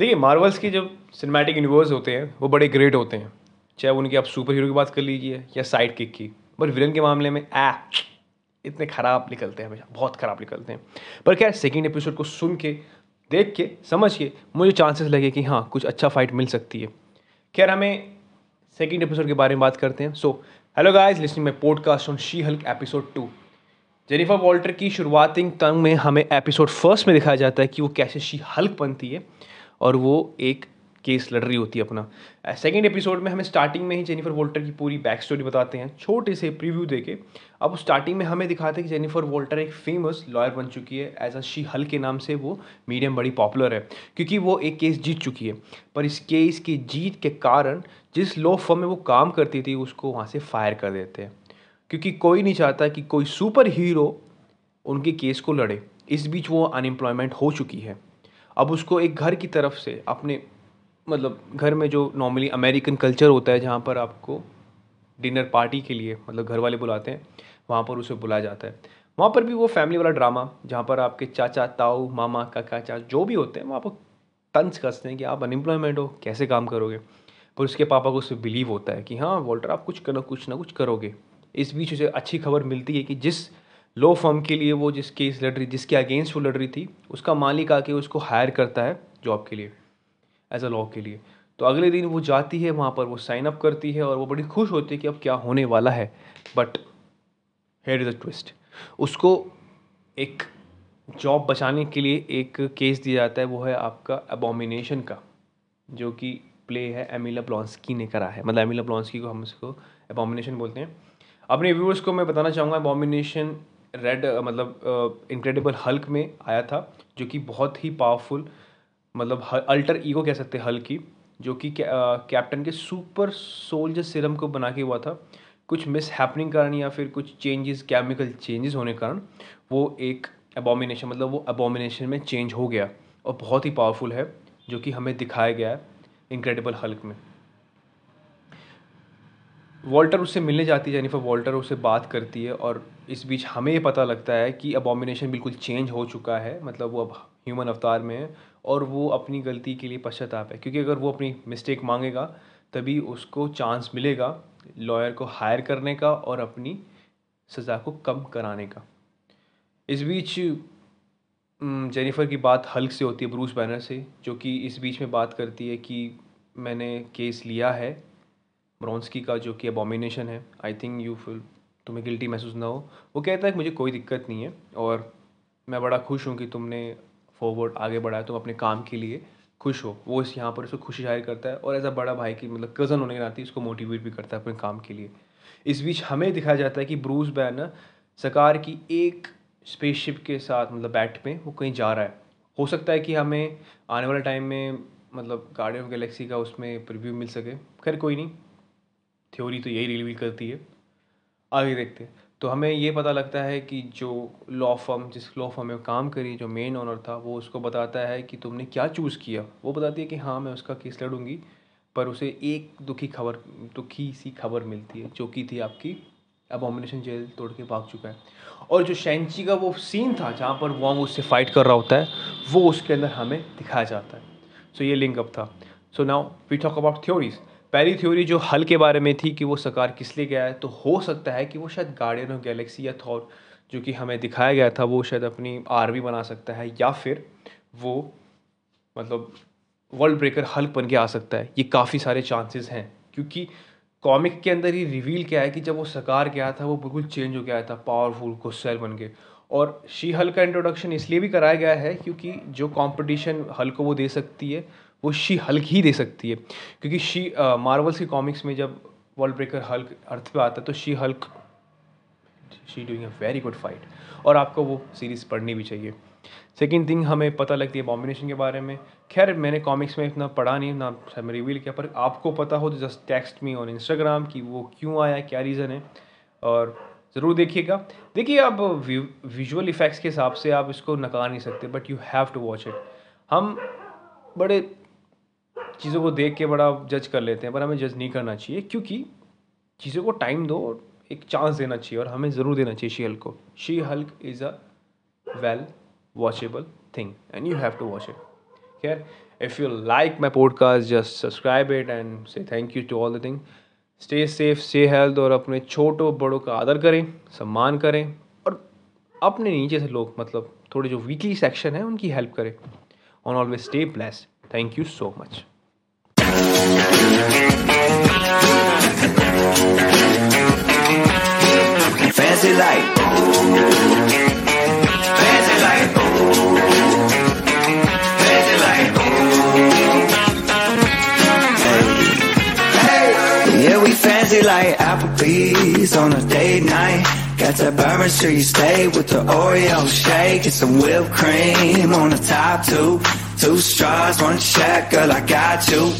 देखिए मार्वल्स के जो सिनेमैटिक यूनिवर्स होते हैं, वो बड़े ग्रेट होते हैं। चाहे उनकी आप सुपर हीरो की बात कर लीजिए या साइड किक की। पर विलन के मामले में, आ, इतने ख़राब निकलते हैं हमेशा बहुत ख़राब निकलते हैं। पर क्या सेकेंड एपिसोड को सुन के, देख के, समझ के मुझे चांसेस लगे कि हाँ कुछ अच्छा फाइट मिल सकती है। खैर, हमें सेकेंड एपिसोड के बारे में बात करते हैं। So hello guys listening my podcast on She Hulk episode two Jennifer Walter की शुरुआती तंग में हमें एपिसोड फ़र्स्ट में दिखाया जाता है कि वो कैसे शी हल्क बनती है। और वो एक केस लड़ रही होती है अपना। सेकेंड एपिसोड में हमें स्टार्टिंग में ही जेनिफर वोल्टर की पूरी बैक स्टोरी बताते हैं। छोटे से प्रीव्यू देके अब स्टार्टिंग में हमें दिखाते हैं कि जेनिफर वोल्टर एक फ़ेमस लॉयर बन चुकी है। एज अ शी हल के नाम से वो मीडियम बड़ी पॉपुलर है। क्योंकि वो एक केस जीत चुकी है। पर इस केस की जीत के कारण जिस लॉ फर्म में वो काम करती थी, उसको वहाँ से फायर कर देते हैं। क्योंकि कोई नहीं चाहता कि कोई सुपर हीरो उनके केस को लड़े। इस बीच वो अनएम्प्लॉयमेंट हो चुकी है। अब उसको एक घर की तरफ़ से अपने मतलब घर में जो नॉर्मली अमेरिकन कल्चर होता है, जहाँ पर आपको डिनर पार्टी के लिए मतलब घर वाले बुलाते हैं, वहाँ पर उसे बुलाया जाता है। वहाँ पर भी वो फैमिली वाला ड्रामा जहाँ पर आपके चाचा, ताऊ, मामा, काका, चाचा, जो भी होते हैं, वहाँ पर तंज कसते हैं कि आप अनएम्प्लॉयमेंट हो, कैसे काम करोगे? पर उसके पापा को उससे बिलीव होता है कि हाँ वॉल्टर, आप कुछ करना कुछ ना कुछ करोगे। इस बीच उसे अच्छी खबर मिलती है कि जिस लो फर्म के लिए वो जिस केस लड़ रही, जिसके अगेंस्ट वो लड़ रही थी, उसका मालिक आके उसको हायर करता है जॉब के लिए एज अ लॉ के लिए। तो अगले दिन वो जाती है, वहाँ पर वो साइन अप करती है और वो बड़ी खुश होती है कि अब क्या होने वाला है। But here is a twist उसको एक जॉब बचाने के लिए एक केस दिया जाता है, वो है आपका अबोमिनेशन का, जो कि प्ले है एमिला ब्लॉन्सकी ने करा है। मतलब एमिला ब्लॉन्सकी को हम उसको अबोमिनेशन बोलते हैं। अपने व्यूअर्स को मैं बताना चाहूँगा अबोमिनेशन रेड मतलब इनक्रेडिबल हल्क में आया था, जो कि बहुत ही पावरफुल मतलब अल्टर ईगो कह सकते हैं हल की, जो कि कैप्टन के सुपर सोल्जर सिरम को बना के हुआ था। कुछ मिस हैपनिंग कारण या फिर कुछ चेंजेस केमिकल चेंजेस होने कारण, वो एक अबोमिनेशन मतलब वो अबोमिनेशन में चेंज हो गया और बहुत ही पावरफुल है, जो कि हमें दिखाया गया है इनक्रेडिबल हल्क में। वॉल्टर उससे मिलने जाती है जेनिफर वॉल्टर उससे बात करती है और इस बीच हमें ये पता लगता है कि अबोमिनेशन बिल्कुल चेंज हो चुका है मतलब वो अब ह्यूमन अवतार में है और वो अपनी गलती के लिए पश्चाताप है। क्योंकि अगर वो अपनी मिस्टेक मांगेगा, तभी उसको चांस मिलेगा लॉयर को हायर करने का और अपनी सज़ा को कम कराने का। इस बीच जेनिफर की बात हल्क से होती है ब्रूस बैनर से, जो कि इस बीच में बात करती है कि मैंने केस लिया है। ब्रॉन्सकी का जो कि अबोमिनेशन है आई थिंक यू फिल तुम्हें गिल्टी महसूस ना हो। वो कहता है कि मुझे कोई दिक्कत नहीं है और मैं बड़ा खुश हूँ कि तुमने फॉरवर्ड आगे बढ़ाया, तुम अपने काम के लिए खुश हो। वो इस यहाँ पर उसको खुशी ज़ाहिर करता है और एज अ बड़ा भाई की मतलब कज़न होने के नाते इसको मोटिवेट भी करता है अपने काम के लिए। इस बीच हमें दिखाया जाता है कि ब्रूस बैनर सकार की एक स्पेसशिप के साथ मतलब बैट में वो कहीं जा रहा है। हो सकता है कि हमें आने वाले टाइम में मतलब गार्डियन ऑफ़ गैलेक्सी का उसमें प्रिव्यू मिल सके। खैर, कोई नहीं। थ्योरी तो यही रिवील करती है। आगे देखते हैं। तो हमें ये पता लगता है कि जो लॉ फर्म जिस लॉ फर्म में काम करी, जो मेन ऑनर था, वो उसको बताता है कि तुमने क्या चूज़ किया। वो बताती है कि हाँ मैं उसका केस लड़ूँगी, पर उसे एक दुखी खबर, दुखी सी खबर मिलती है, जो कि थी आपकी अबोमिनेशन जेल तोड़ के भाग चुका है। और जो शेंची का वो सीन था, जहाँ पर वॉन्ग उससे फाइट कर रहा होता है, वो उसके अंदर हमें दिखाया जाता है। सो so ये लिंक अप था। So now we talk about theories पहली थ्योरी जो हल के बारे में थी कि वो सकार किस लिए गया है तो हो सकता है कि वो शायद गार्डियन ऑफ़ गैलेक्सी या थॉर जो कि हमें दिखाया गया था, वो शायद अपनी आर्मी बना सकता है, या फिर वो मतलब वर्ल्ड ब्रेकर हल्क बन के आ सकता है। ये काफ़ी सारे चांसेस हैं, क्योंकि कॉमिक के अंदर ही रिवील क्या है कि जब वो सकार गया था, वो बिल्कुल चेंज हो गया था पावरफुल गुस्सेल बन के। और शी हल का इंट्रोडक्शन इसलिए भी कराया गया है, क्योंकि जो कंपटीशन हल को वो दे सकती है वो शी हल्क ही दे सकती है। क्योंकि शी मार्वल्स की कॉमिक्स में जब वर्ल्ड ब्रेकर हल्क अर्थ पे आता है तो She Hulk she doing a very good fight और आपको वो सीरीज़ पढ़नी भी चाहिए। सेकेंड थिंग हमें पता लगती है बॉम्बिनेशन के बारे में। खैर, मैंने कॉमिक्स में इतना पढ़ा नहीं, ना मैं रिवील किया, पर आपको पता हो तो just text me on Instagram कि वो क्यों आया, क्या रीज़न है। और ज़रूर देखिएगा। देखिए आप विजुअल इफ़ेक्ट्स के हिसाब से आप इसको नकार नहीं सकते but you have to watch it हम बड़े चीज़ों को देख के बड़ा जज कर लेते हैं, पर हमें जज नहीं करना चाहिए, क्योंकि चीज़ों को टाइम दो और एक चांस देना चाहिए और हमें ज़रूर देना चाहिए शी हल्क को। She Hulk is a well watchable thing and you have to watch it खैर if you like my podcast just subscribe it and say thank you to all the thing stay safe stay health और अपने छोटों बड़ों का आदर करें, सम्मान करें और अपने नीचे से लोग मतलब थोड़े जो वीकली सेक्शन है, उनकी हेल्प करें। On always stay bless thank you so much Fancy light. Fancy light. Fancy. Hey. Yeah, we fancy like Applebee's on a date night. Got that bourbon street steak with the Oreo shake and some whipped cream on the top two. Two straws, one check, girl, I got you.